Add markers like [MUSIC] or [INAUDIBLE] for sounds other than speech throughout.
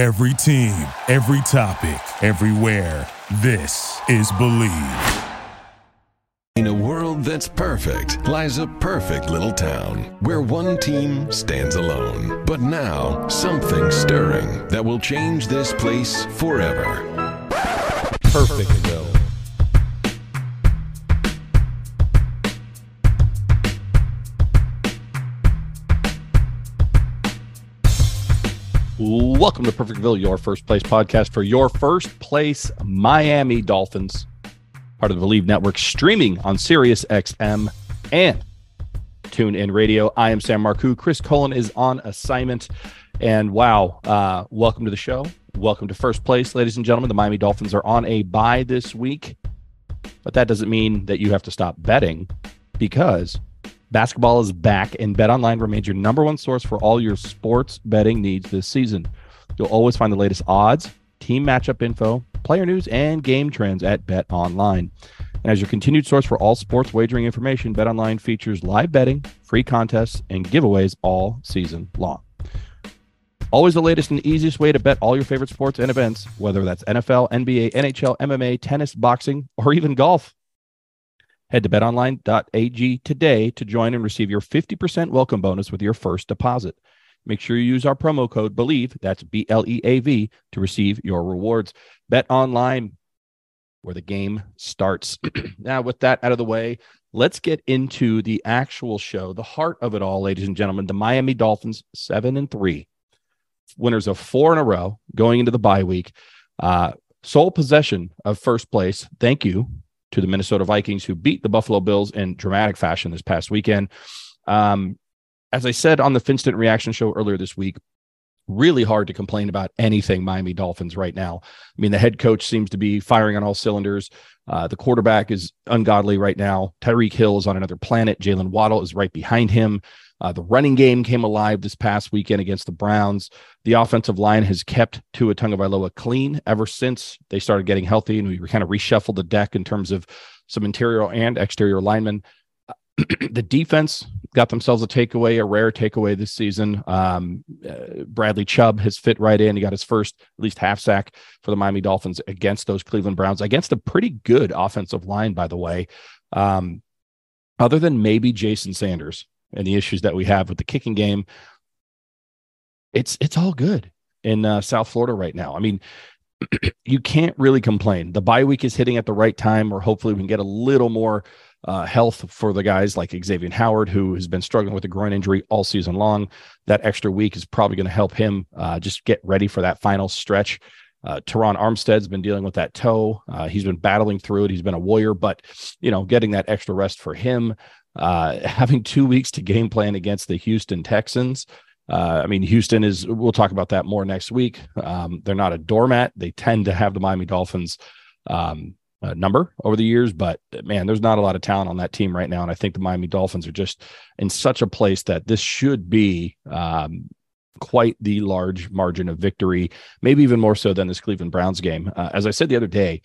Every team, every topic, everywhere. This is Bleav. In a world that's perfect lies a perfect little town where one team stands alone. But now, something stirring that will change this place forever. Perfectville. Welcome to Perfectville, your first place podcast for your first place Miami Dolphins, part of the Bleav Network, streaming on Sirius XM and Tune In Radio. I am Sam Marcoux. Chris Cullen is on assignment. And wow, uh, welcome to the show. Welcome to first place, ladies and gentlemen. The Miami Dolphins are on a bye this week, but that doesn't mean that you have to stop betting because basketball is back and BetOnline remains your number one source for all your sports betting needs this season. You'll always find the latest odds, team matchup info, player news, and game trends at BetOnline. And as your continued source for all sports wagering information, BetOnline features live betting, free contests, and giveaways all season long. Always the latest and easiest way to bet all your favorite sports and events, whether that's NFL, NBA, NHL, MMA, tennis, boxing, [LAUGHS] or even golf. Head to betonline.ag today to join and receive your 50% welcome bonus with your first deposit. Make sure you use our promo code BLEAV, that's B L E A V, to receive your rewards. Bet online where the game starts. [CLEARS THROAT] now, with that out of the way, let's get into the actual show, the heart of it all, ladies and gentlemen. The Miami Dolphins, seven and three, winners of four in a row going into the bye week. Uh, sole possession of first place. Thank you to the Minnesota Vikings, who beat the Buffalo Bills in dramatic fashion this past weekend. Um, as I said on the Finstant Reaction Show earlier this week, really hard to complain about anything Miami Dolphins right now. I mean, the head coach seems to be firing on all cylinders. Uh, the quarterback is ungodly right now. Tyreek Hill is on another planet. Jaylen Waddle is right behind him. Uh, the running game came alive this past weekend against the Browns. The offensive line has kept Tua Tagovailoa clean ever since they started getting healthy, and we kind of reshuffled the deck in terms of some interior and exterior linemen. [CLEARS THROAT] the defense got themselves a takeaway, a rare takeaway this season. Um, uh, Bradley Chubb has fit right in. He got his first, at least half sack for the Miami Dolphins against those Cleveland Browns, against a pretty good offensive line, by the way. Um, other than maybe Jason Sanders, and the issues that we have with the kicking game, it's it's all good in uh, South Florida right now. I mean, [CLEARS THROAT] you can't really complain. The bye week is hitting at the right time, or hopefully we can get a little more uh, health for the guys like Xavier Howard, who has been struggling with a groin injury all season long. That extra week is probably going to help him uh, just get ready for that final stretch. Uh, Terron Armstead's been dealing with that toe. Uh, he's been battling through it. He's been a warrior, but you know, getting that extra rest for him uh, [LAUGHS] having two weeks to game plan against the Houston Texans. Uh, I mean, Houston is, we'll talk about that more next week. Um, they're not a doormat. They tend to have the Miami Dolphins um, uh, number over the years, but man, there's not a lot of talent on that team right now. And I think the Miami Dolphins are just in such a place that this should be um, quite the large margin of victory, maybe even more so than this Cleveland Browns game. Uh, as I said the other day,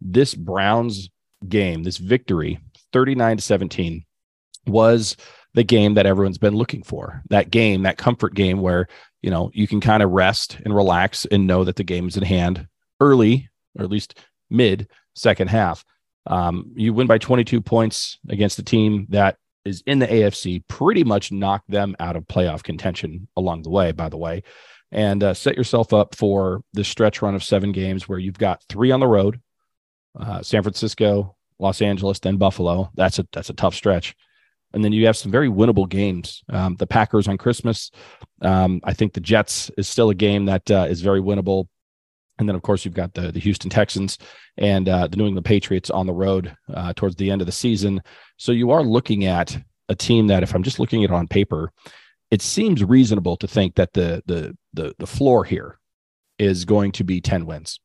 this Browns game, this victory, 39 to 17, was the game that everyone's been looking for. That game, that comfort game where, you know, you can kind of rest and relax and know that the game is in hand early, or at least mid second half. Um, you win by 22 points against a team that is in the AFC, pretty much knocked them out of playoff contention along the way, by the way, and uh, set yourself up for the stretch run of seven games where you've got three on the road, uh, San Francisco, Los Angeles, then Buffalo. That's a that's a tough stretch and then you have some very winnable games. Um, the Packers on Christmas. Um, I think the Jets is still a game that uh, is very winnable. And then, of course, you've got the, the Houston Texans and uh, the New England Patriots on the road uh, towards the end of the season. So you are looking at a team that, if I'm just looking at it on paper, it seems reasonable to think that the the the, the floor here is going to be 10 wins.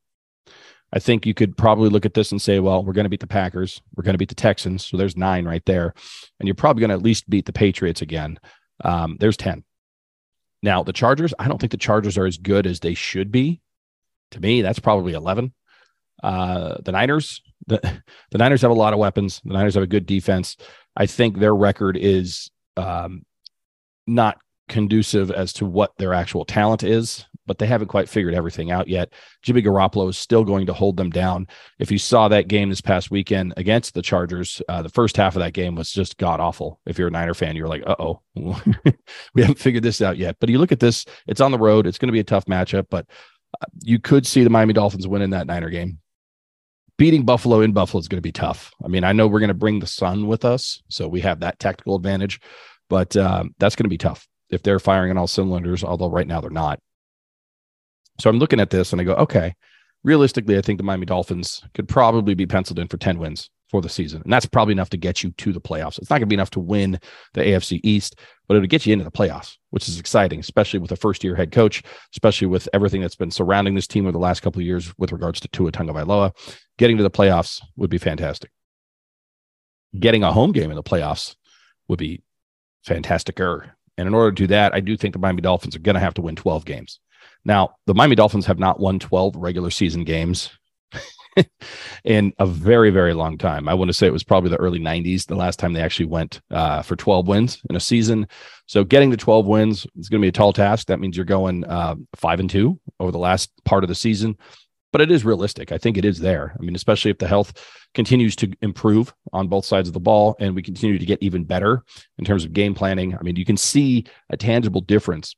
I think you could probably look at this and say, well, we're going to beat the Packers. We're going to beat the Texans. So there's nine right there. And you're probably going to at least beat the Patriots again. Um, there's 10. Now, the Chargers, I don't think the Chargers are as good as they should be. To me, that's probably 11. Uh, the Niners, the, the Niners have a lot of weapons. The Niners have a good defense. I think their record is um, not conducive as to what their actual talent is. but they haven't quite figured everything out yet. Jimmy Garoppolo is still going to hold them down. If you saw that game this past weekend against the Chargers, uh, the first half of that game was just god awful. If you're a Niner fan, you're like, uh oh, [LAUGHS] we haven't figured this out yet. But you look at this, it's on the road. It's going to be a tough matchup, but you could see the Miami Dolphins winning that Niner game beating Buffalo in Buffalo is going to be tough. I mean, I know we're going to bring the sun with us, so we have that tactical advantage, but um, that's going to be tough if they're firing on all cylinders. Although right now they're not. So I'm looking at this and I go, okay, realistically, I think the Miami Dolphins could probably be penciled in for 10 wins for the season. And that's probably enough to get you to the playoffs. It's not going to be enough to win the AFC East, but it'll get you into the playoffs, which is exciting, especially with a first year head coach, especially with everything that's been surrounding this team over the last couple of years with regards to Tua Tagovailoa. Getting to the playoffs would be fantastic. Getting a home game in the playoffs would be fantasticer. And in order to do that, I do think the Miami Dolphins are going to have to win 12 games. Now, the Miami Dolphins have not won 12 regular season games [LAUGHS] in a very, very long time. I want to say it was probably the early 90s, the last time they actually went uh, for 12 wins in a season. So getting to 12 wins is going to be a tall task. That means you're going uh, five and two over the last part of the season. But it is realistic. I think it is there. I mean, especially if the health continues to improve on both sides of the ball and we continue to get even better in terms of game planning. I mean, you can see a tangible difference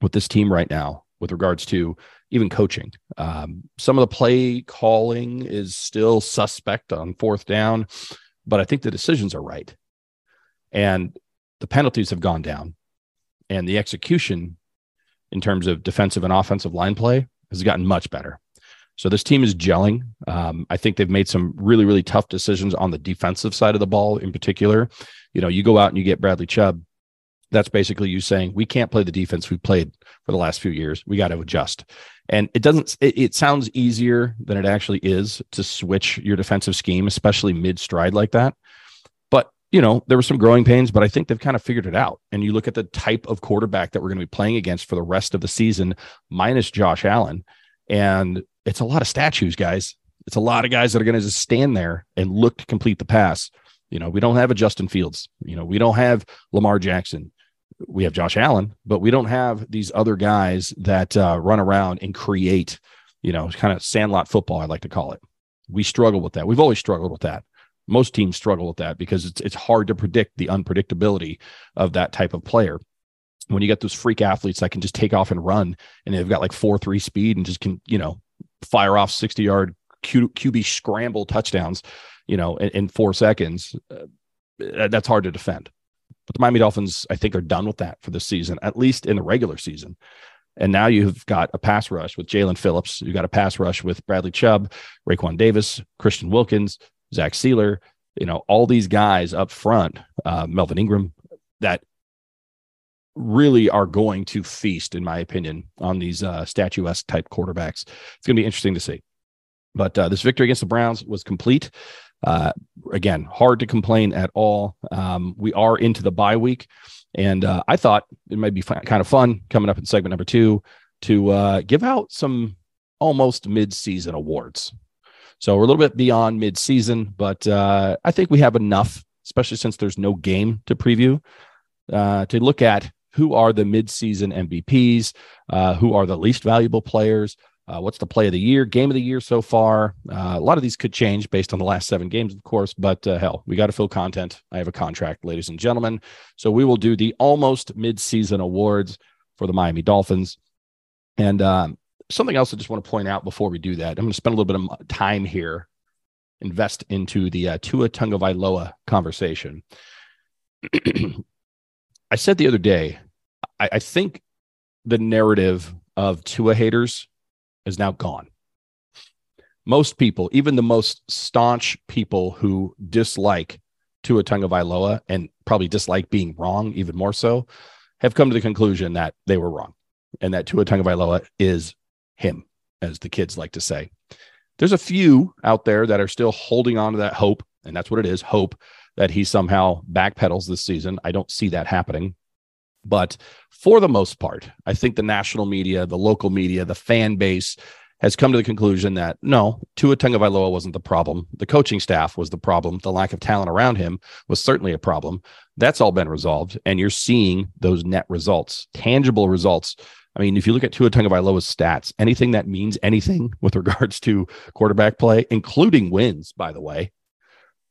with this team right now with regards to even coaching. Um, some of the play calling is still suspect on fourth down, but I think the decisions are right. And the penalties have gone down. And the execution in terms of defensive and offensive line play has gotten much better. So this team is gelling. Um, I think they've made some really, really tough decisions on the defensive side of the ball in particular. You know, you go out and you get Bradley Chubb that's basically you saying we can't play the defense we played for the last few years. We got to adjust. And it doesn't, it, it, sounds easier than it actually is to switch your defensive scheme, especially mid stride like that. But, you know, there were some growing pains, but I think they've kind of figured it out. And you look at the type of quarterback that we're going to be playing against for the rest of the season, minus Josh Allen. And it's a lot of statues, guys. It's a lot of guys that are going to just stand there and look to complete the pass. You know, we don't have a Justin Fields. You know, we don't have Lamar Jackson we have Josh Allen, but we don't have these other guys that uh, run around and create, you know, kind of sandlot football. I like to call it. We struggle with that. We've always struggled with that. Most teams struggle with that because it's it's hard to predict the unpredictability of that type of player. When you get those freak athletes that can just take off and run, and they've got like four three speed and just can you know fire off sixty yard Q, QB scramble touchdowns, you know, in, in four seconds, uh, that's hard to defend. But the Miami Dolphins, I think, are done with that for this season, at least in the regular season. And now you've got a pass rush with Jaelan Phillips. You've got a pass rush with Bradley Chubb, Raekwon Davis, Christian Wilkins, Zach Sieler, you know, all these guys up front, uh, Melvin Ingram, that really are going to feast, in my opinion, on these uh, statuesque type quarterbacks. It's going to be interesting to see. But uh, this victory against the Browns was complete. Uh, again, hard to complain at all. Um, we are into the bye week, and uh, I thought it might be kind of fun coming up in segment number two to uh, give out some almost mid-season awards. So we're a little bit beyond mid-season, but uh, I think we have enough, especially since there's no game to preview, uh, to look at who are the mid-season MVPs, uh, who are the least valuable players, uh, what's the play of the year, game of the year so far? Uh, a lot of these could change based on the last seven games, of course, but uh, hell, we got to fill content. I have a contract, ladies and gentlemen. So we will do the almost mid-season awards for the Miami Dolphins. And um, something else I just want to point out before we do that, I'm going to spend a little bit of time here, invest into the uh, Tua Tagovailoa conversation. [CLEARS THROAT] I said the other day, I, I think the narrative of Tua haters is now gone. Most people, even the most staunch people who dislike Tua Tagovailoa and probably dislike being wrong even more so, have come to the conclusion that they were wrong and that Tua Tagovailoa is him, as the kids like to say. There's a few out there that are still holding on to that hope, and that's what it is hope that he somehow backpedals this season. I don't see that happening. But for the most part, I think the national media, the local media, the fan base has come to the conclusion that no, Tua Tagovailoa wasn't the problem. The coaching staff was the problem. The lack of talent around him was certainly a problem. That's all been resolved, and you're seeing those net results, tangible results I mean, if you look at Tua Tagovailoa's stats, anything that means anything [LAUGHS] with regards to quarterback play, including wins, by the way,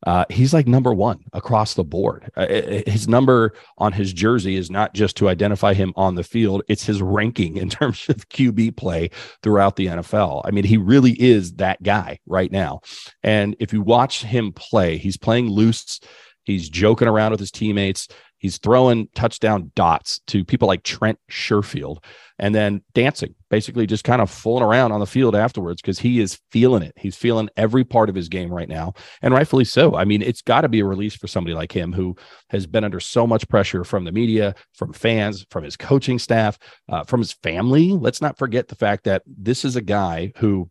uh, he's like number one across the board. Uh, his number on his jersey is not just to identify him on the field, it's his ranking in [LAUGHS] terms of QB play throughout the NFL. I mean, he really is that guy right now. And if you watch him play, he's playing loose, he's joking around with his teammates. He's throwing touchdown dots to people like Trent Sherfield and then dancing, basically just kind of fooling around on the field afterwards because he is feeling it. He's feeling every part of his game right now, and rightfully so. I mean, it's got to be a release for somebody like him who has been under so much pressure from the media, from fans, from his coaching staff, uh, from his family. Let's not forget the fact that this is a guy who,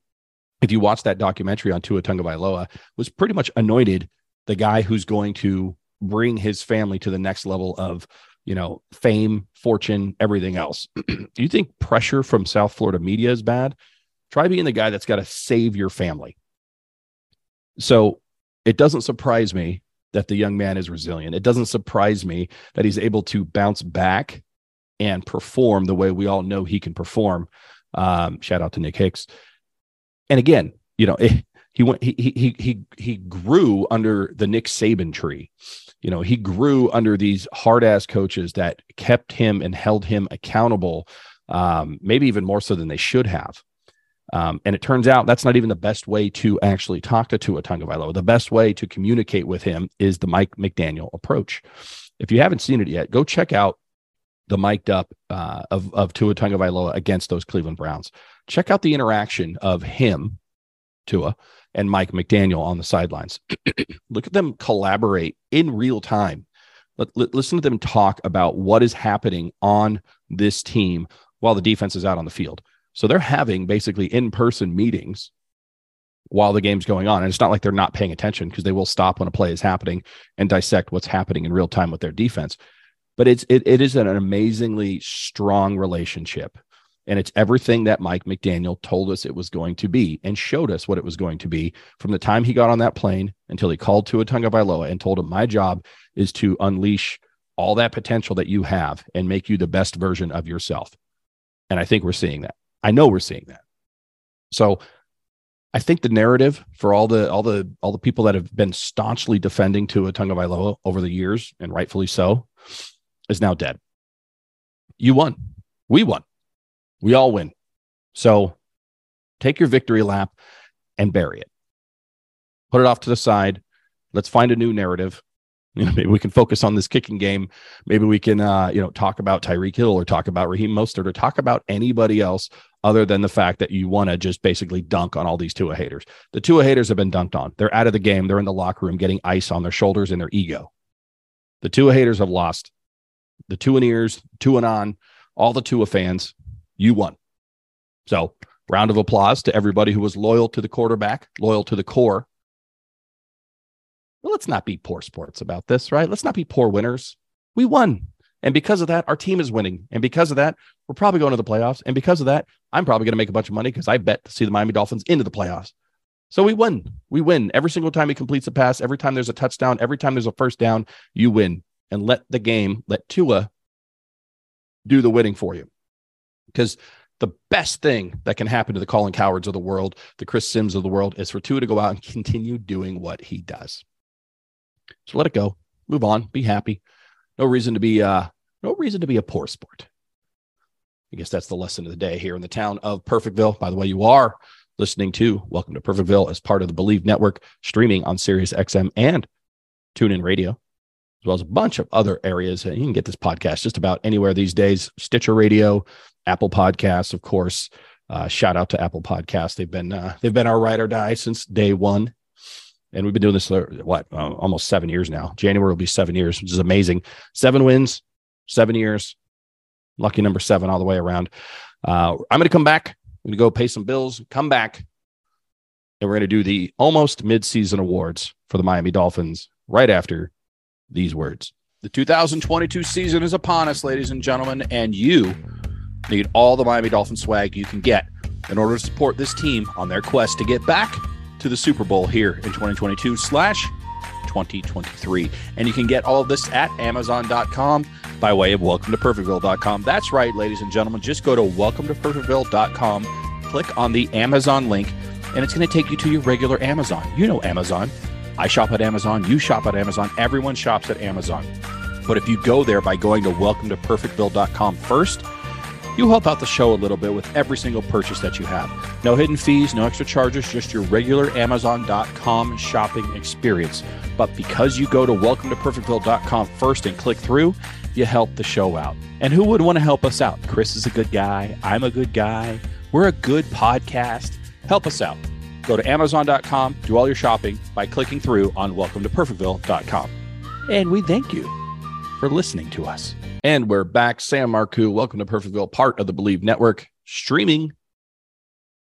if you watch that documentary on Tua Tagovailoa, was pretty much anointed the guy who's going to bring his family to the next level of you know fame fortune everything else. [CLEARS THROAT] Do you think pressure from south florida media is bad? Try being the guy that's got to save your family. So it doesn't surprise me that the young man is resilient. It doesn't surprise me that he's able to bounce back and perform the way we all know he can perform. Um, shout out to nick hicks. And again you know it, [LAUGHS] he went he he he he grew under the nick saban tree you know, he grew under these hard ass coaches that kept him and held him accountable, um, maybe even more so than they should have. Um, and it turns out that's not even the best way to actually talk to Tua Tagovailoa. The best way to communicate with him is the Mike McDaniel approach. If you haven't seen it yet, go check out the mic'd up uh, of of Tua Tagovailoa against those Cleveland Browns. Check out the interaction of him, Tua, and Mike McDaniel on the sidelines. [CLEARS THROAT] Look at them collaborate in real time. Let, let, listen to them talk about what is happening on this team while the defense is out on the field. So they're having basically in person meetings while the game's going on. And it's not like they're not paying attention because they will stop when a play is happening and dissect what's happening in real time with their defense. But it's it, it is an amazingly strong relationship and it's everything that Mike McDaniel told us it was going to be and showed us what it was going to be from the time he got on that plane until he called Tua Tagovailoa and told him, My job is to unleash all that potential that you have and make you the best version of yourself. And I think we're seeing that. I know we're seeing that. So I think the narrative for all the all the all the people that have been staunchly defending Tua Tagovailoa over the years, and rightfully so, is now dead. You won. We won. We all win. So take your victory lap and bury it. Put it off to the side. Let's find a new narrative. [LAUGHS] You know, maybe we can focus on this kicking game. Maybe we can, uh, you know, talk about Tyreek Hill or talk about Raheem Mostert or talk about anybody else other than the fact that you want to just basically dunk on all these Tua haters. The Tua haters have been dunked on. They're out of the game. They're in the locker room getting ice on their shoulders and their ego. The Tua haters have lost. The Tua ears, Tua on, all the Tua fans you won. So, round of applause to everybody who was loyal to the quarterback, loyal to the core. Well, let's not be poor sports about this, right? Let's not be poor winners. We won. And because of that, our team is winning. And because of that, we're probably going to the playoffs. And because of that, I'm probably going to make a bunch of money because I bet to see the Miami Dolphins into the playoffs. So we win. We win every single time he completes a pass, every time there's a touchdown, every time there's a first down, you win. And let the game, let Tua do the winning for you because the best thing that can happen to the Colin Cowherds of the world, the Chris Sims of the world, is for Tua to go out and continue doing what he does. So let it go, move on, be happy. No reason to be uh, no reason to be a poor sport. I guess that's the lesson of the day here in the town of Perfectville. By the way, you are listening to Welcome to Perfectville as part of the Bleav Network, streaming on Sirius XM and TuneIn Radio, as well as a bunch of other areas. You can get this podcast just about anywhere these days. Stitcher Radio, Apple Podcasts, of course. Uh, shout out to Apple Podcasts. They've been uh, they've been our ride or die since day one, and we've been doing this what uh, almost seven years now. January will be seven years, which is amazing. Seven wins, seven years. Lucky number seven all the way around. Uh, I'm going to come back. I'm going to go pay some bills. Come back, and we're going to do the almost midseason awards for the Miami Dolphins right after these words. The 2022 season is upon us, ladies and gentlemen, and you need all the Miami Dolphin swag you can get in order to support this team on their quest to get back to the Super Bowl here in 2022 slash 2023. And you can get all of this at Amazon.com by way of welcome to perfectville.com. That's right, ladies and gentlemen. Just go to welcome to perfectville.com, click on the Amazon link, and it's going to take you to your regular Amazon. You know Amazon. I shop at Amazon. You shop at Amazon. Everyone shops at Amazon. But if you go there by going to welcome to perfectville.com first, you help out the show a little bit with every single purchase that you have. No hidden fees, no extra charges, just your regular Amazon.com shopping experience. But because you go to welcome to perfectville.com first and click through, you help the show out. And who would want to help us out? Chris is a good guy. I'm a good guy. We're a good podcast. Help us out. Go to Amazon.com, do all your shopping by clicking through on welcome to perfectville.com. And we thank you for listening to us. And we're back. Sam Marcoux, welcome to Perfectville, part of the Bleav Network, streaming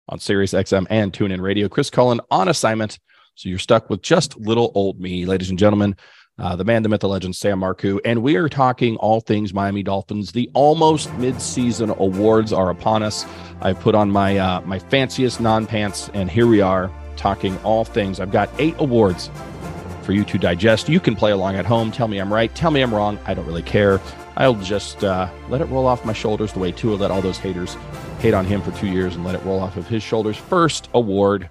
on Sirius XM and TuneIn Radio. Chris Cullen on assignment. So you're stuck with just little old me, ladies and gentlemen. Uh, the man, the myth, the legend, Sam Marcoux. And we are talking all things Miami Dolphins. The almost mid-season awards are upon us. I put on my uh, my fanciest non-pants, and here we are talking all things. I've got eight awards for you to digest. You can play along at home. Tell me I'm right. Tell me I'm wrong. I don't really care. I'll just uh, let it roll off my shoulders the way Tua let all those haters hate on him for two years and let it roll off of his shoulders. First award,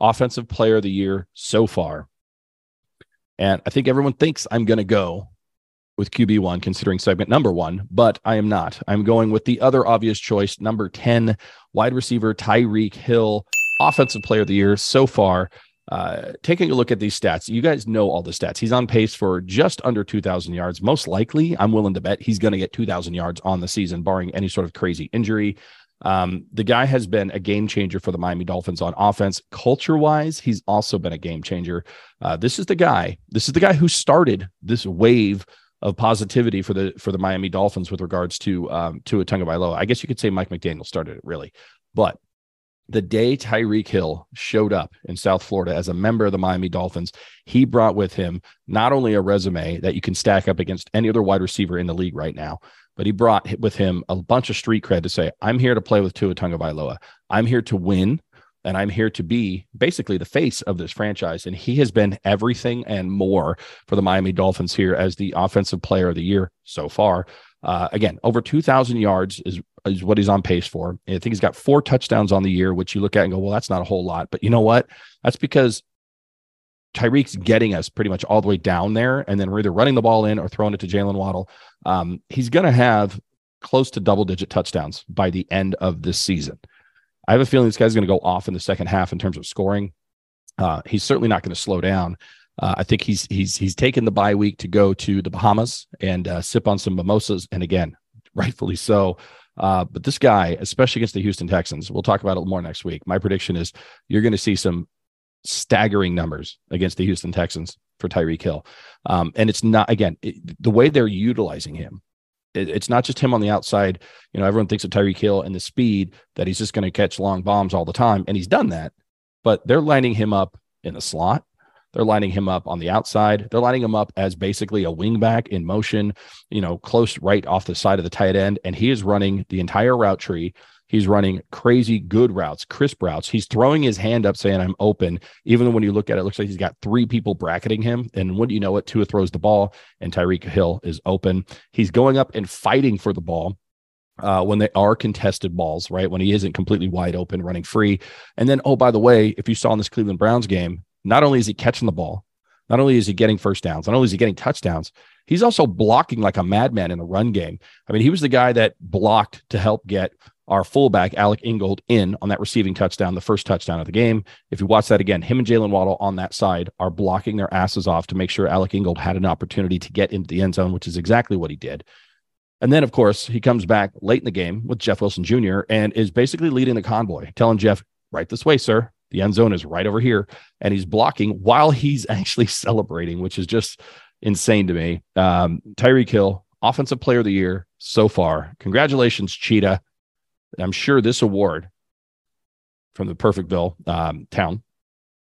Offensive Player of the Year so far. And I think everyone thinks I'm going to go with QB1, considering segment number one, but I am not. I'm going with the other obvious choice, number 10, wide receiver Tyreek Hill, Offensive Player of the Year so far uh, taking a look at these stats, you guys know all the stats. He's on pace for just under 2,000 yards. Most likely, I'm willing to bet he's going to get 2,000 yards on the season, barring any sort of crazy injury. Um, the guy has been a game changer for the Miami Dolphins on offense. Culture wise, he's also been a game changer. Uh, this is the guy. This is the guy who started this wave of positivity for the for the Miami Dolphins with regards to um, to Tua Tagovailoa. I guess you could say Mike McDaniel started it really, but the day Tyreek Hill showed up in South Florida as a member of the Miami Dolphins, he brought with him not only a resume that you can stack up against any other wide receiver in the league right now, but he brought with him a bunch of street cred to say, I'm here to play with Tua Tagovailoa. I'm here to win, and I'm here to be basically the face of this franchise. And he has been everything and more for the Miami Dolphins here as the offensive player of the year so far. Uh, again, over 2,000 yards is is what he's on pace for. I think he's got four touchdowns on the year, which you look at and go, well, that's not a whole lot. But you know what? That's because Tyreek's getting us pretty much all the way down there, and then we're either running the ball in or throwing it to Jaylen Waddle. Um, he's going to have close to double digit touchdowns by the end of this season. I have a feeling this guy's going to go off in the second half in terms of scoring. Uh, he's certainly not going to slow down. Uh, I think he's he's he's taken the bye week to go to the Bahamas and uh, sip on some mimosas, and again, [LAUGHS] rightfully so. Uh, but this guy, especially against the Houston Texans, we'll talk about it more next week. My prediction is you're going to see some staggering numbers against the Houston Texans for Tyreek Hill. Um, and it's not, again, it, the way they're utilizing him, it, it's not just him on the outside. You know, everyone thinks of Tyreek Hill and the speed that he's just going to catch long bombs all the time. And he's done that, but they're lining him up in the slot. They're lining him up on the outside. They're lining him up as basically a wingback in motion, you know, close right off the side of the tight end. And he is running the entire route tree. He's running crazy good routes, crisp routes. He's throwing his hand up saying, I'm open. Even when you look at it, it looks like he's got three people bracketing him. And when you know it, Tua throws the ball and Tyreek Hill is open. He's going up and fighting for the ball uh, when they are contested balls, right? When he isn't completely wide open, running free. And then, oh, by the way, if you saw in this Cleveland Browns game, not only is he catching the ball, not only is he getting first downs, not only is he getting touchdowns, he's also blocking like a madman in the run game. I mean, he was the guy that blocked to help get our fullback, Alec Ingold, in on that receiving touchdown, the first touchdown of the game. If you watch that again, him and Jaylen Waddle on that side are blocking their asses off to make sure Alec Ingold had an opportunity to get into the end zone, which is exactly what he did. And then, of course, he comes back late in the game with Jeff Wilson Jr. and is basically leading the convoy, telling Jeff, right this way, sir. The end zone is right over here, and he's blocking while he's [LAUGHS] actually celebrating, which is just insane to me. Um, Hill, offensive player of the year so far. Congratulations, Cheetah. I'm sure this award from the Perfectville um, town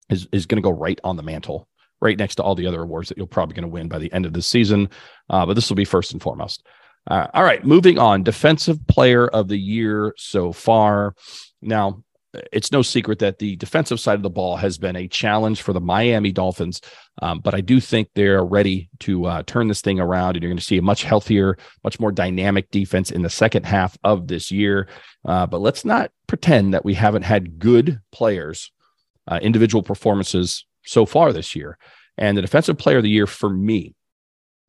is, is going to go right on the mantle, right next to all the other awards that you're probably going to win by the end of the season. Uh, but this will be first and foremost. Uh, all right, moving on. Defensive player of the year so far. Now, it's no secret that the defensive side of the ball has been a challenge for the Miami Dolphins. Um, but I do think they're ready to uh, turn this thing around, and you're going to see a much healthier, much more dynamic defense in the second half of this year. Uh, but let's not pretend that we haven't had good players, uh, individual performances so far this year. And the defensive player of the year for me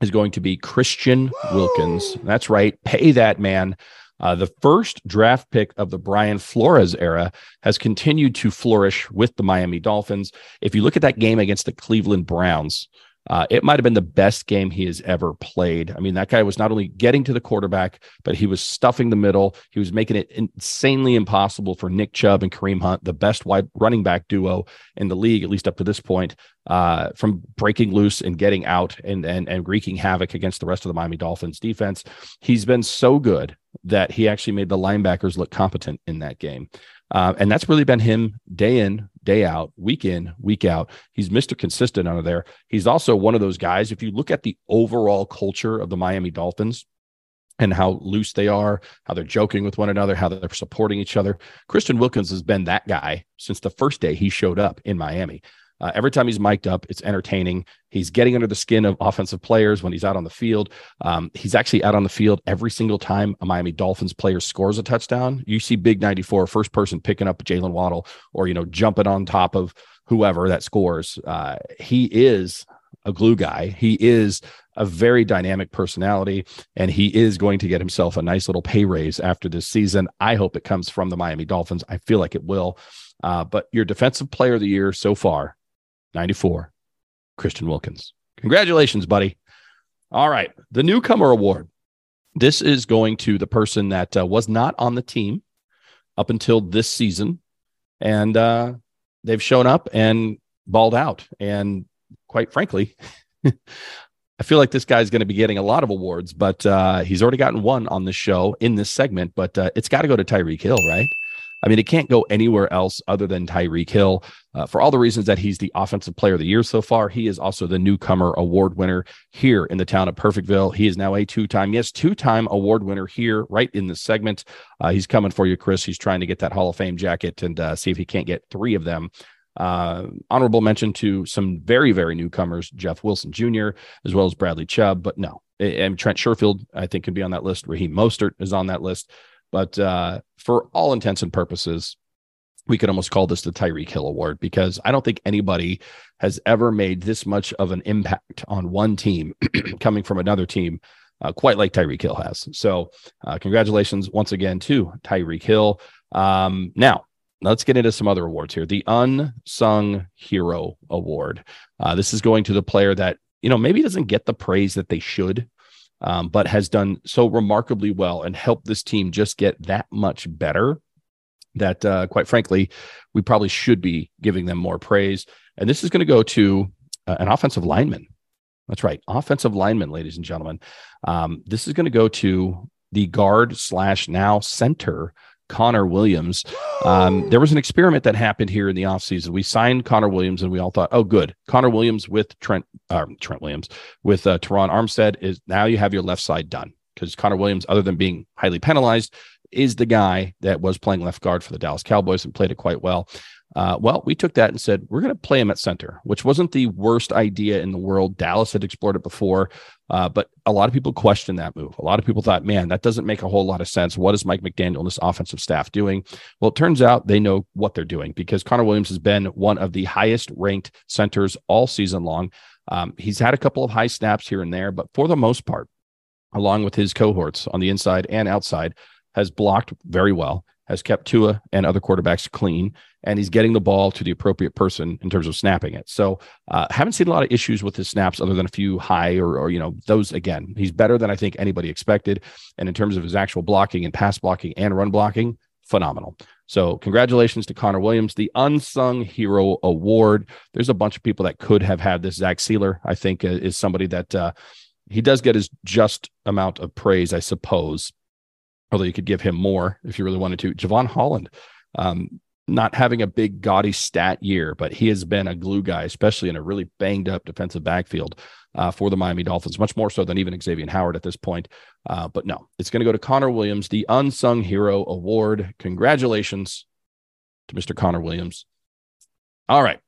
is going to be Christian Wilkins. That's right. Pay that man. Uh, the first draft pick of the Brian Flores era has continued to flourish with the Miami Dolphins. If you look at that game against the Cleveland Browns, uh, it might have been the best game he has ever played. I mean, that guy was not only getting to the quarterback, but he was stuffing the middle. He was making it insanely impossible for Nick Chubb and Kareem Hunt, the best wide running back duo in the league, at least up to this point, uh, from breaking loose and getting out and, and, and wreaking havoc against the rest of the Miami Dolphins defense. He's been so good that he actually made the linebackers look competent in that game. Uh, and that's really been him day in, day out, week in, week out. He's Mr. Consistent under there. He's also one of those guys. If you look at the overall culture of the Miami Dolphins, and how loose they are, how they're joking with one another, how they're supporting each other. Christian Wilkins has been that guy since the first day he showed up in Miami. Uh, every time he's mic'd up, it's entertaining. He's getting under the skin of offensive players when he's out on the field. Um, he's actually out on the field every single time a Miami Dolphins player scores a touchdown. You see Big 94, first person picking up Jaylen Waddle or, you know, jumping on top of whoever that scores. Uh, he is a glue guy. He is a very dynamic personality, and he is going to get himself a nice little pay raise after this season. I hope it comes from the Miami Dolphins. I feel like it will. Uh, but your defensive player of the year so far 94, Christian Wilkins. Congratulations, buddy. All right. The newcomer award. This is going to the person that uh, was not on the team up until this season. And uh, they've shown up and balled out. And quite frankly, [LAUGHS] I feel like this guy's going to be getting a lot of awards, but uh, he's already gotten one on the show in this segment. But uh, it's got to go to Tyreek Hill, right? I mean, it can't go anywhere else other than Tyreek Hill uh, for all the reasons that he's the offensive player of the year so far. He is also the newcomer award winner here in the town of Perfectville. He is now a two time, yes, two time award winner here right in this segment. Uh, he's coming for you, Chris. He's trying to get that Hall of Fame jacket and uh, see if he can't get three of them. Uh, honorable mention to some very, very newcomers, Jeff Wilson Jr., as well as Bradley Chubb. But no, and Trent Sherfield, I think, can be on that list. Raheem Mostert is on that list. But uh, for all intents and purposes, we could almost call this the Tyreek Hill Award because I don't think anybody has ever made this much of an impact on one team [CLEARS THROAT] coming from another team uh, quite like Tyreek Hill has. So, uh, congratulations once again to Tyreek Hill. Um, now, let's get into some other awards here. The Unsung Hero Award. Uh, this is going to the player that, you know, maybe doesn't get the praise that they should um, but has done so remarkably well and helped this team just get that much better that, uh, quite frankly, we probably should be giving them more praise. And this is going to go to uh, an offensive lineman. That's right, offensive lineman, ladies and gentlemen. Um, this is going to go to the guard slash now center Connor Williams. Um, there was an experiment that happened here in the offseason. We signed Connor Williams and we all thought, oh, good. Connor Williams with Trent, uh, Trent Williams with uh, Terron Armstead is now you have your left side done because Connor Williams, other than being highly penalized, is the guy that was playing left guard for the Dallas Cowboys and played it quite well. Uh, well, we took that and said, we're going to play him at center, which wasn't the worst idea in the world. Dallas had explored it before, uh, but a lot of people questioned that move. A lot of people thought, man, that doesn't make a whole lot of sense. What is Mike McDaniel and this offensive staff doing? Well, it turns out they know what they're doing because Connor Williams has been one of the highest ranked centers all season long. Um, he's had a couple of high snaps here and there, but for the most part, along with his cohorts on the inside and outside, has blocked very well has kept Tua and other quarterbacks clean, and he's getting the ball to the appropriate person in terms of snapping it. So, uh, haven't seen a lot of issues with his snaps other than a few high or, or, you know, those again. He's better than I think anybody expected. And in terms of his actual blocking and pass blocking and run blocking, phenomenal. So, congratulations to Connor Williams, the Unsung Hero Award. There's a bunch of people that could have had this. Zach Sieler, I think, uh, is somebody that uh, he does get his just amount of praise, I suppose although you could give him more if you really wanted to. Jevon Holland, um, not having a big gaudy stat year, but he has been a glue guy, especially in a really banged up defensive backfield uh, for the Miami Dolphins, much more so than even Xavier Howard at this point. Uh, but no, it's going to go to Connor Williams, the Unsung Hero Award. Congratulations to Mr. Connor Williams. All right.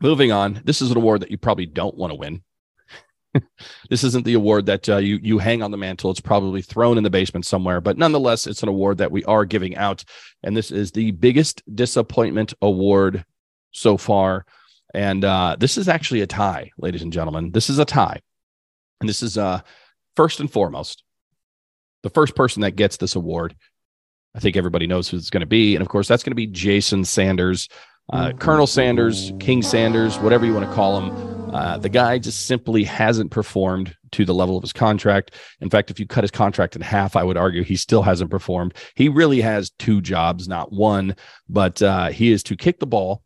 Moving on. This is an award that you probably don't want to win. [LAUGHS] this isn't the award that uh, you you hang on the mantle. It's probably thrown in the basement somewhere, but nonetheless, it's an award that we are giving out, and this is the biggest disappointment award so far. And uh, this is actually a tie, ladies and gentlemen. This is a tie, and this is uh, first and foremost the first person that gets this award. I think everybody knows who it's going to be, and of course, that's going to be Jason Sanders, uh, Colonel Sanders, King Sanders, whatever you want to call him. Uh, the guy just simply hasn't performed to the level of his contract. In fact, if you cut his contract in half, I would argue he still hasn't performed. He really has two jobs, not one, but uh, he is to kick the ball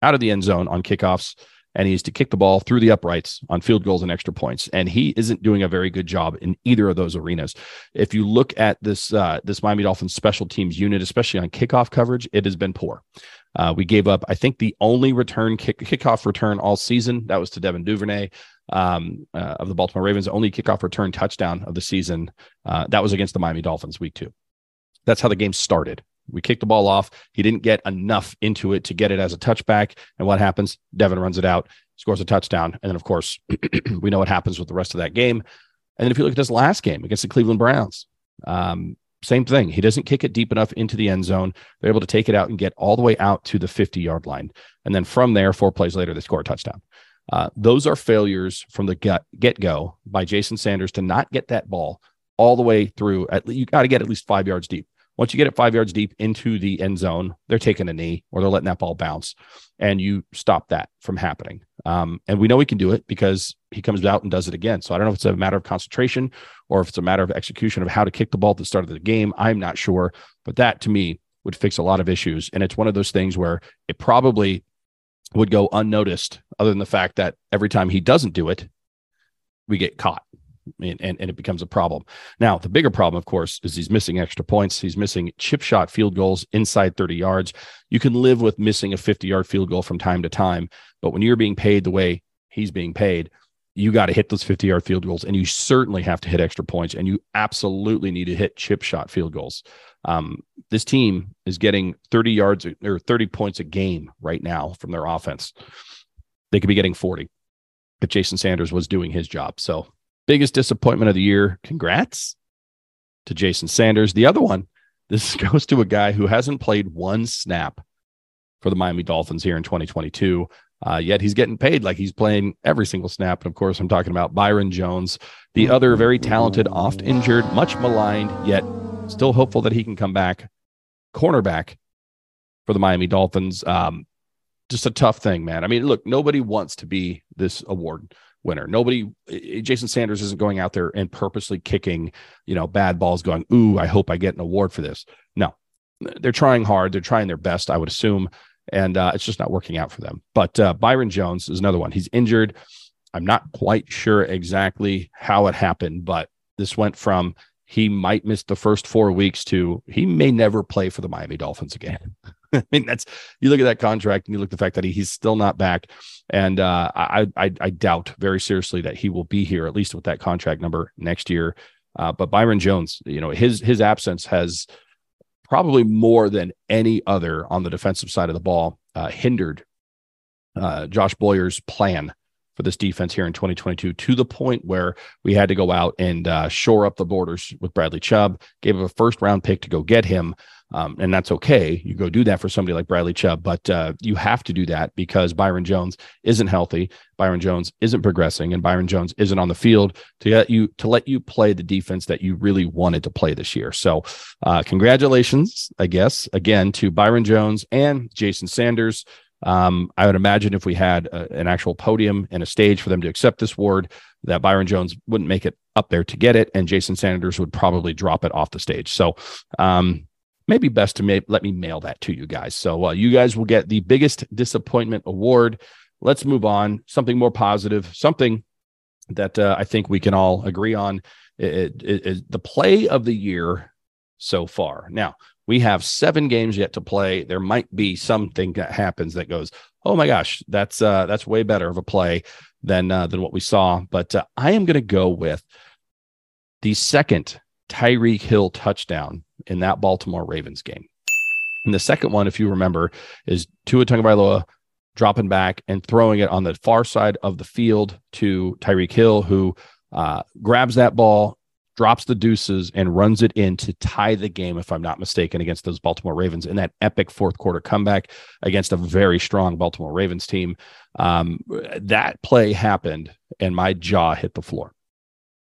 out of the end zone on kickoffs and he's to kick the ball through the uprights on field goals and extra points. And he isn't doing a very good job in either of those arenas. If you look at this uh, this Miami Dolphins special teams unit, especially on kickoff coverage, it has been poor. Uh, we gave up, I think, the only return kick, kickoff return all season. That was to Devin Duvernay um, uh, of the Baltimore Ravens. Only kickoff return touchdown of the season. Uh, that was against the Miami Dolphins week two. That's how the game started. We kicked the ball off. He didn't get enough into it to get it as a touchback. And what happens? Devin runs it out, scores a touchdown. And then, of course, [CLEARS THROAT] we know what happens with the rest of that game. And then if you look at this last game against the Cleveland Browns, um, same thing. He doesn't kick it deep enough into the end zone. They're able to take it out and get all the way out to the 50 yard line. And then from there, four plays later, they score a touchdown. Uh, those are failures from the get, go by Jason Sanders to not get that ball all the way through. At, you got to get at least five yards deep. Once you get it five yards deep into the end zone, they're taking a knee or they're letting that ball bounce, and you stop that from happening. Um, and we know he can do it because he comes out and does it again. So I don't know if it's a matter of concentration or if it's a matter of execution of how to kick the ball at the start of the game. I'm not sure, but that to me would fix a lot of issues. And it's one of those things where it probably would go unnoticed, other than the fact that every time he doesn't do it, we get caught. And, and, and, it becomes a problem. Now, the bigger problem, of course, is he's missing extra points. He's missing chip shot field goals inside 30 yards. You can live with missing a 50 yard field goal from time to time, but when you're being paid the way he's being paid, you got to hit those 50 yard field goals and you certainly have to hit extra points and you absolutely need to hit chip shot field goals. Um, this team is getting 30 yards or 30 points a game right now from their offense. They could be getting 40 if Jason Sanders was doing his job. So, biggest disappointment of the year. Congrats to Jason Sanders. The other one, this [LAUGHS] goes to a guy who hasn't played one snap for the Miami Dolphins here in 2022. Uh, yet he's getting paid like he's playing every single snap. And of course, I'm talking about Byron Jones, the other very talented, oft injured, much maligned, yet still hopeful that he can come back, cornerback for the Miami Dolphins. Um, just a tough thing, man. I mean, look, nobody wants to be this award winner. Nobody, Jason Sanders isn't going out there and purposely kicking, you know, bad balls, going, "Ooh, I hope I get an award for this." No, they're trying hard. They're trying their best. I would assume and uh, it's just not working out for them. But uh, Byron Jones is another one. He's injured. I'm not quite sure exactly how it happened, but this went from he might miss the first four weeks to he may never play for the Miami Dolphins again. [LAUGHS] [LAUGHS] I mean, that's you look at that contract and you look at the fact that he, he's still not back, and uh, I, I, I doubt very seriously that he will be here at least with that contract number next year. Uh, but Byron Jones, you know, his his absence has probably more than any other on the defensive side of the ball, uh, hindered uh, Josh Boyer's plan for this defense here in 2022 to the point where we had to go out and uh, shore up the borders with Bradley Chubb, gave him a first round pick to go get him. Um, and that's okay. You go do that for somebody like Bradley Chubb, but uh, you have to do that because Byron Jones isn't healthy. Byron Jones isn't progressing, and Byron Jones isn't on the field to get you to let you play the defense that you really wanted to play this year. So, uh, congratulations, I guess, again to Byron Jones and Jason Sanders. Um, I would imagine if we had a, an actual podium and a stage for them to accept this award, that Byron Jones wouldn't make it up there to get it, and Jason Sanders would probably drop it off the stage. So, um, maybe best to may- let me mail that to you guys. So uh, you guys will get the biggest disappointment award. Let's move on. Something more positive, something that uh, I think we can all agree on. Is the play of the year so far. Now we have seven games yet to play. There might be something that happens that goes, oh my gosh, that's uh, that's way better of a play than uh, than what we saw. But uh, I am going to go with the second Tyreek Hill touchdown in that Baltimore Ravens game. And the second one, if you remember, is Tua Tagovailoa dropping back and throwing it on the far side of the field to Tyreek Hill, who uh, grabs that ball, drops the deuces, and runs it in to tie the game, if I'm not mistaken, against those Baltimore Ravens in that epic fourth quarter comeback against a very strong Baltimore Ravens team. Um, that play happened, and my jaw hit the floor.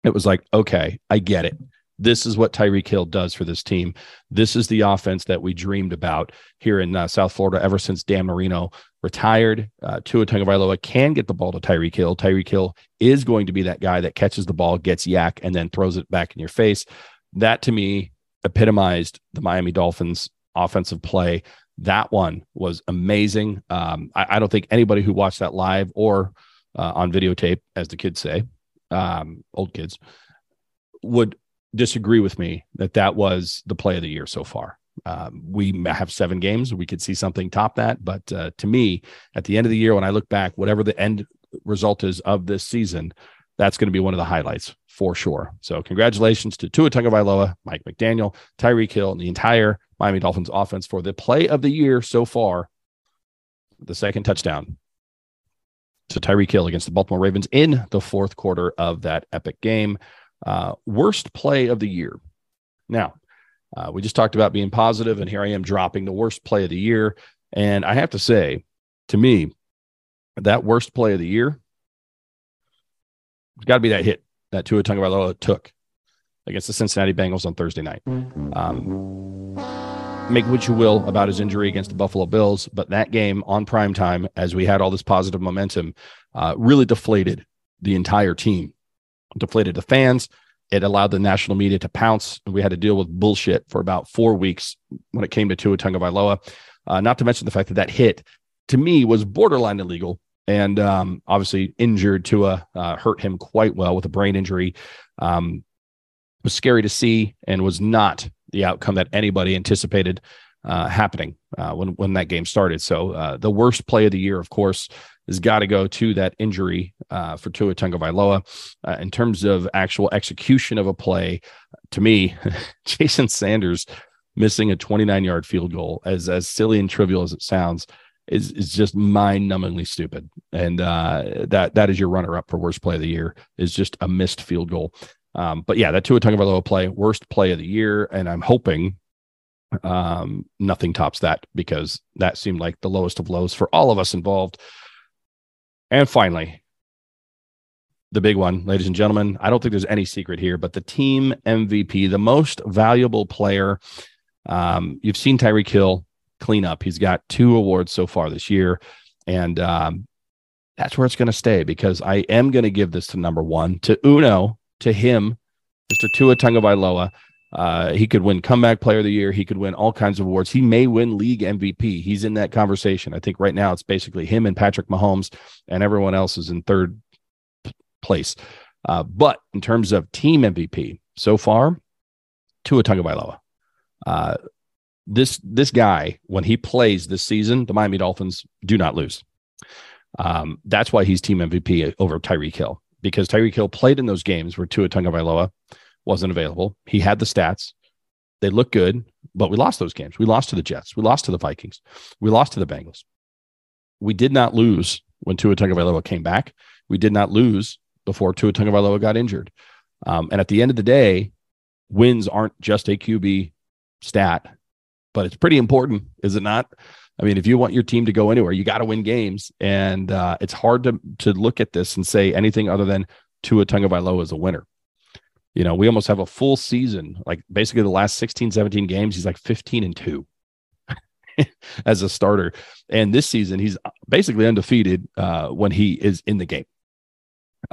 It was like, okay, I get it. This is what Tyreek Hill does for this team. This is the offense that we dreamed about here in uh, South Florida ever since Dan Marino retired. Uh, Tua Tagovailoa can get the ball to Tyreek Hill. Tyreek Hill is going to be that guy that catches the ball, gets YAC, and then throws it back in your face. That to me epitomized the Miami Dolphins offensive play. That one was amazing. Um, I, I, don't think anybody who watched that live or uh, on videotape, as the kids say, um, old kids, would disagree with me that that was the play of the year so far. Um, we have seven games. We could see something top that. But uh, to me, at the end of the year, when I look back, whatever the end result is of this season, that's going to be one of the highlights for sure. So congratulations to Tua Tagovailoa, Mike McDaniel, Tyreek Hill, and the entire Miami Dolphins offense for the play of the year so far. The second touchdown to Tyreek Hill against the Baltimore Ravens in the fourth quarter of that epic game. Uh, worst play of the year. Now, uh, we just talked about being positive, and here I am dropping the worst play of the year. And I have to say, to me, that worst play of the year, it's got to be that hit that Tua Tagovailoa took against the Cincinnati Bengals on Thursday night. Um, make what you will about his injury against the Buffalo Bills, but that game on prime time, as we had all this positive momentum, uh, really deflated the entire team, deflated the fans, it allowed the national media to pounce. We had to deal with bullshit for about four weeks when it came to Tua Tagovailoa. Uh, not to mention the fact that that hit to me was borderline illegal and um, obviously injured Tua, uh, hurt him quite well with a brain injury. Um, was scary to see and was not the outcome that anybody anticipated uh, happening uh, when when that game started. So uh, the worst play of the year, of course, has got to go to that injury uh, for Tua Tagovailoa. Uh, in terms of actual execution of a play, to me, [LAUGHS] Jason Sanders missing a 29 yard field goal, as as silly and trivial as it sounds, is is just mind numbingly stupid. And uh, that that is your runner up for worst play of the year is just a missed field goal. Um, but yeah, that Tua Tagovailoa play, worst play of the year, and I'm hoping um, nothing tops that because that seemed like the lowest of lows for all of us involved. And finally, the big one, ladies and gentlemen, I don't think there's any secret here, but the team MVP, the most valuable player. Um, you've seen Tyreek Hill clean up. He's got two awards so far this year. And um, that's where it's going to stay because I am going to give this to number one, to Uno, to him, Mr. Tua Tagovailoa. Uh, he could win comeback player of the year. He could win all kinds of awards. He may win league MVP. He's in that conversation. I think right now it's basically him and Patrick Mahomes, and everyone else is in third place. Uh, but in terms of team MVP so far, Tua Tagovailoa. Uh, this this guy, when he plays this season, the Miami Dolphins do not lose. Um, that's why he's team MVP over Tyreek Hill because Tyreek Hill played in those games where Tua Tagovailoa wasn't available. He had the stats. They look good, but we lost those games. We lost to the Jets. We lost to the Vikings. We lost to the Bengals. We did not lose when Tua Tagovailoa came back. We did not lose before Tua Tagovailoa got injured. Um, and at the end of the day, wins aren't just a QB stat, but it's pretty important, is it not? I mean, if you want your team to go anywhere, you got to win games, and uh, it's hard to to look at this and say anything other than Tua Tagovailoa is a winner. You know, we almost have a full season, like basically the last 16, 17 games, he's like 15 and 2 [LAUGHS] as a starter. And this season, he's basically undefeated uh, when he is in the game.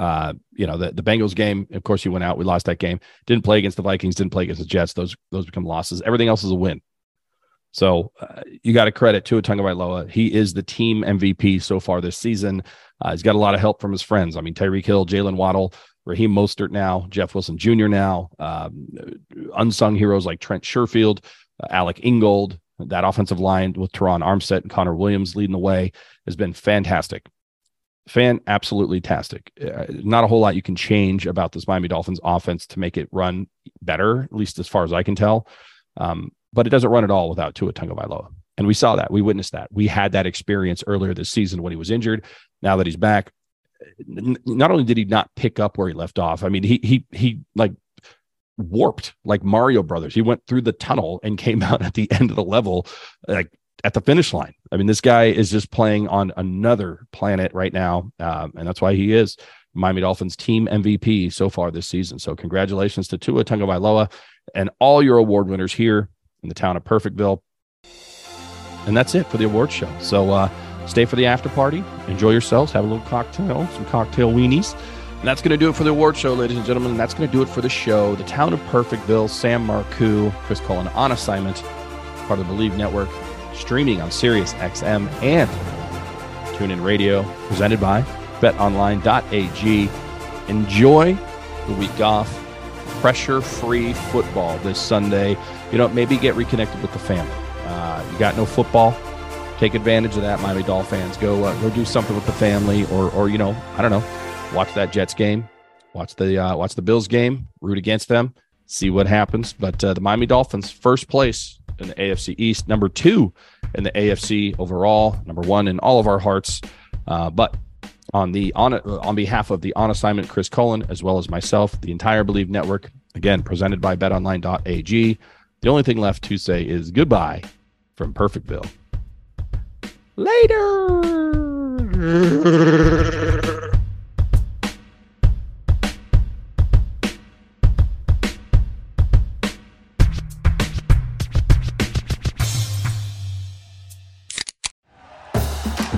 Uh, you know, the, the Bengals game, of course, he went out. We lost that game. Didn't play against the Vikings, didn't play against the Jets. Those those become losses. Everything else is a win. So uh, you got to credit to Tua Tagovailoa. He is the team MVP so far this season. Uh, he's got a lot of help from his friends. I mean, Tyreek Hill, Jaylen Waddle, Raheem Mostert now, Jeff Wilson Jr. now, um, unsung heroes like Trent Sherfield, uh, Alec Ingold. That offensive line with Terron Armstead and Connor Williams leading the way has been fantastic. Fan absolutely tastic. Uh, not a whole lot you can change about this Miami Dolphins offense to make it run better, at least as far as I can tell. Um, but it doesn't run at all without Tua Tagovailoa. And we saw that. We witnessed that. We had that experience earlier this season when he was injured. Now that he's back, not only did he not pick up where he left off, I mean, he he he like warped like Mario Brothers. He went through the tunnel and came [LAUGHS] out at the end of the level, like at the finish line. I mean, this guy is just playing on another planet right now, um, and that's why he is Miami Dolphins team MVP so far this season. So congratulations to Tua Tagovailoa and all your award winners here in the town of Perfectville. And that's it for the award show. So uh, stay for the after party, enjoy yourselves, have a little cocktail, some cocktail weenies. And that's going to do it for the award show, ladies and gentlemen. And that's going to do it for the show. The town of Perfectville, Sam Marcoux, Chris Cullen on assignment, part of the Bleav Network, streaming on Sirius XM and TuneIn Radio, presented by betonline.ag. Enjoy the week off. Pressure free football this Sunday. You know, maybe get reconnected with the family. Uh, you got no football. Take advantage of that, Miami Dolphins. Go uh, go do something with the family, or or you know, I don't know, watch that Jets game, watch the uh, watch the Bills game, root against them, see what happens. But uh, the Miami Dolphins, first place in the AFC East, number two in the AFC overall, number one in all of our hearts. Uh, but on the on on behalf of the on assignment Chris Cullen as well as myself, the entire Bleav Network, again presented by BetOnline.ag. The only thing left to say is goodbye from Perfectville. Later. [LAUGHS]